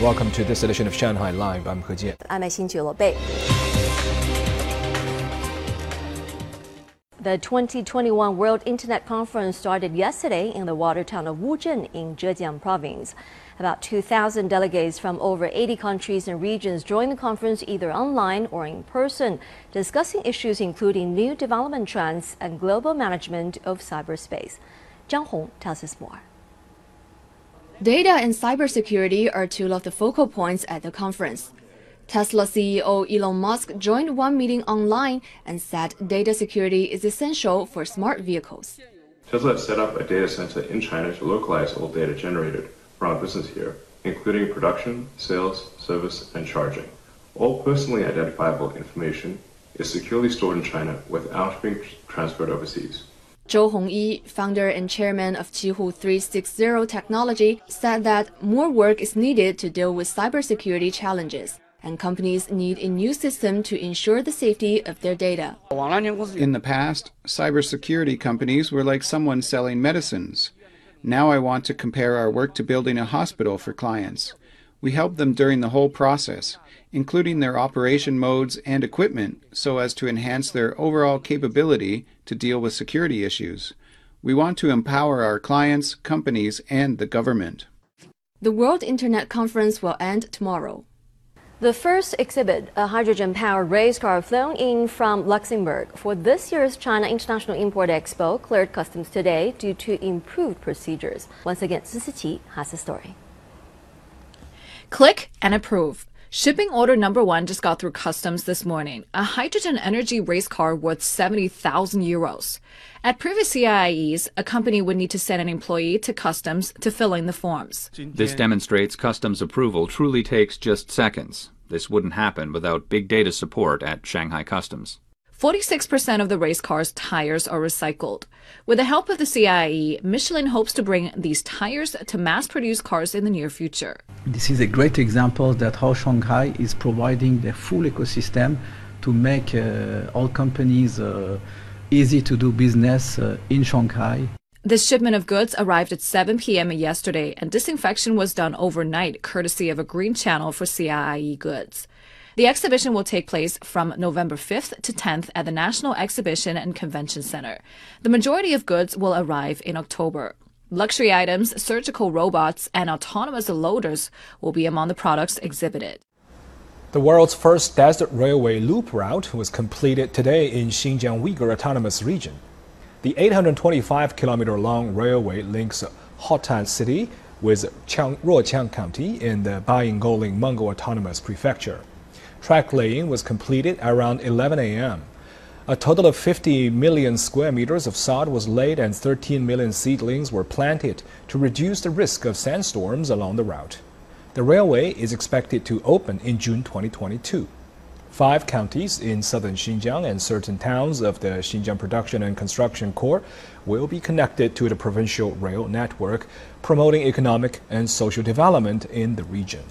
Welcome to this edition of Shanghai Live. I'm He Jian. I'm Xin Bei. The 2021 World Internet Conference started yesterday in the water town of Wuzhen in Zhejiang province. About 2,000 delegates from over 80 countries and regions joined the conference either online or in person, discussing issues including new development trends and global management of cyberspace. Zhang Hong tells us more. Data and cybersecurity are two of the focal points at the conference. Tesla CEO Elon Musk joined one meeting online and said data security is essential for smart vehicles. Tesla has set up a data center in China to localize all data generated from our business here, including production, sales, service, and charging. All personally identifiable information is securely stored in China without being transferred overseas. Zhou Hongyi, founder and chairman of Qihoo 360 Technology, said that more work is needed to deal with cybersecurity challenges and companies need a new system to ensure the safety of their data. In the past, cybersecurity companies were like someone selling medicines. Now I want to compare our work to building a hospital for clients. We help them during the whole process, including their operation modes and equipment, so as to enhance their overall capability to deal with security issues. We want to empower our clients, companies, and the government. The World Internet Conference will end tomorrow. The first exhibit, a hydrogen powered race car flown in from Luxembourg for this year's China International Import Expo, cleared customs today due to improved procedures. Once again, Sisi has the story. Click and approve. Shipping order number one just got through customs this morning. A hydrogen energy race car worth 70,000 euros. At previous CIIEs, a company would need to send an employee to customs to fill in the forms. This demonstrates customs approval truly takes just seconds. This wouldn't happen without big data support at Shanghai Customs. 46% of the race cars' tires are recycled. With the help of the CIIE, Michelin hopes to bring these tires to mass produced cars in the near future. This is a great example that how Shanghai is providing the full ecosystem to make uh, all companies uh, easy to do business uh, in Shanghai. This shipment of goods arrived at 7 p.m. yesterday, and disinfection was done overnight, courtesy of a green channel for CIIE goods. The exhibition will take place from November 5th to 10th at the National Exhibition and Convention Center. The majority of goods will arrive in October. Luxury items, surgical robots, and autonomous loaders will be among the products exhibited. The world's first desert railway loop route was completed today in Xinjiang Uyghur Autonomous Region. The 825 kilometer long railway links Hotan City with Qiang, Ruoqiang County in the Bayingolin Mongol Autonomous Prefecture. Track laying was completed around 11 a.m. A total of 50 million square meters of sod was laid and 13 million seedlings were planted to reduce the risk of sandstorms along the route. The railway is expected to open in June 2022. Five counties in southern Xinjiang and certain towns of the Xinjiang Production and Construction Corps will be connected to the provincial rail network, promoting economic and social development in the region.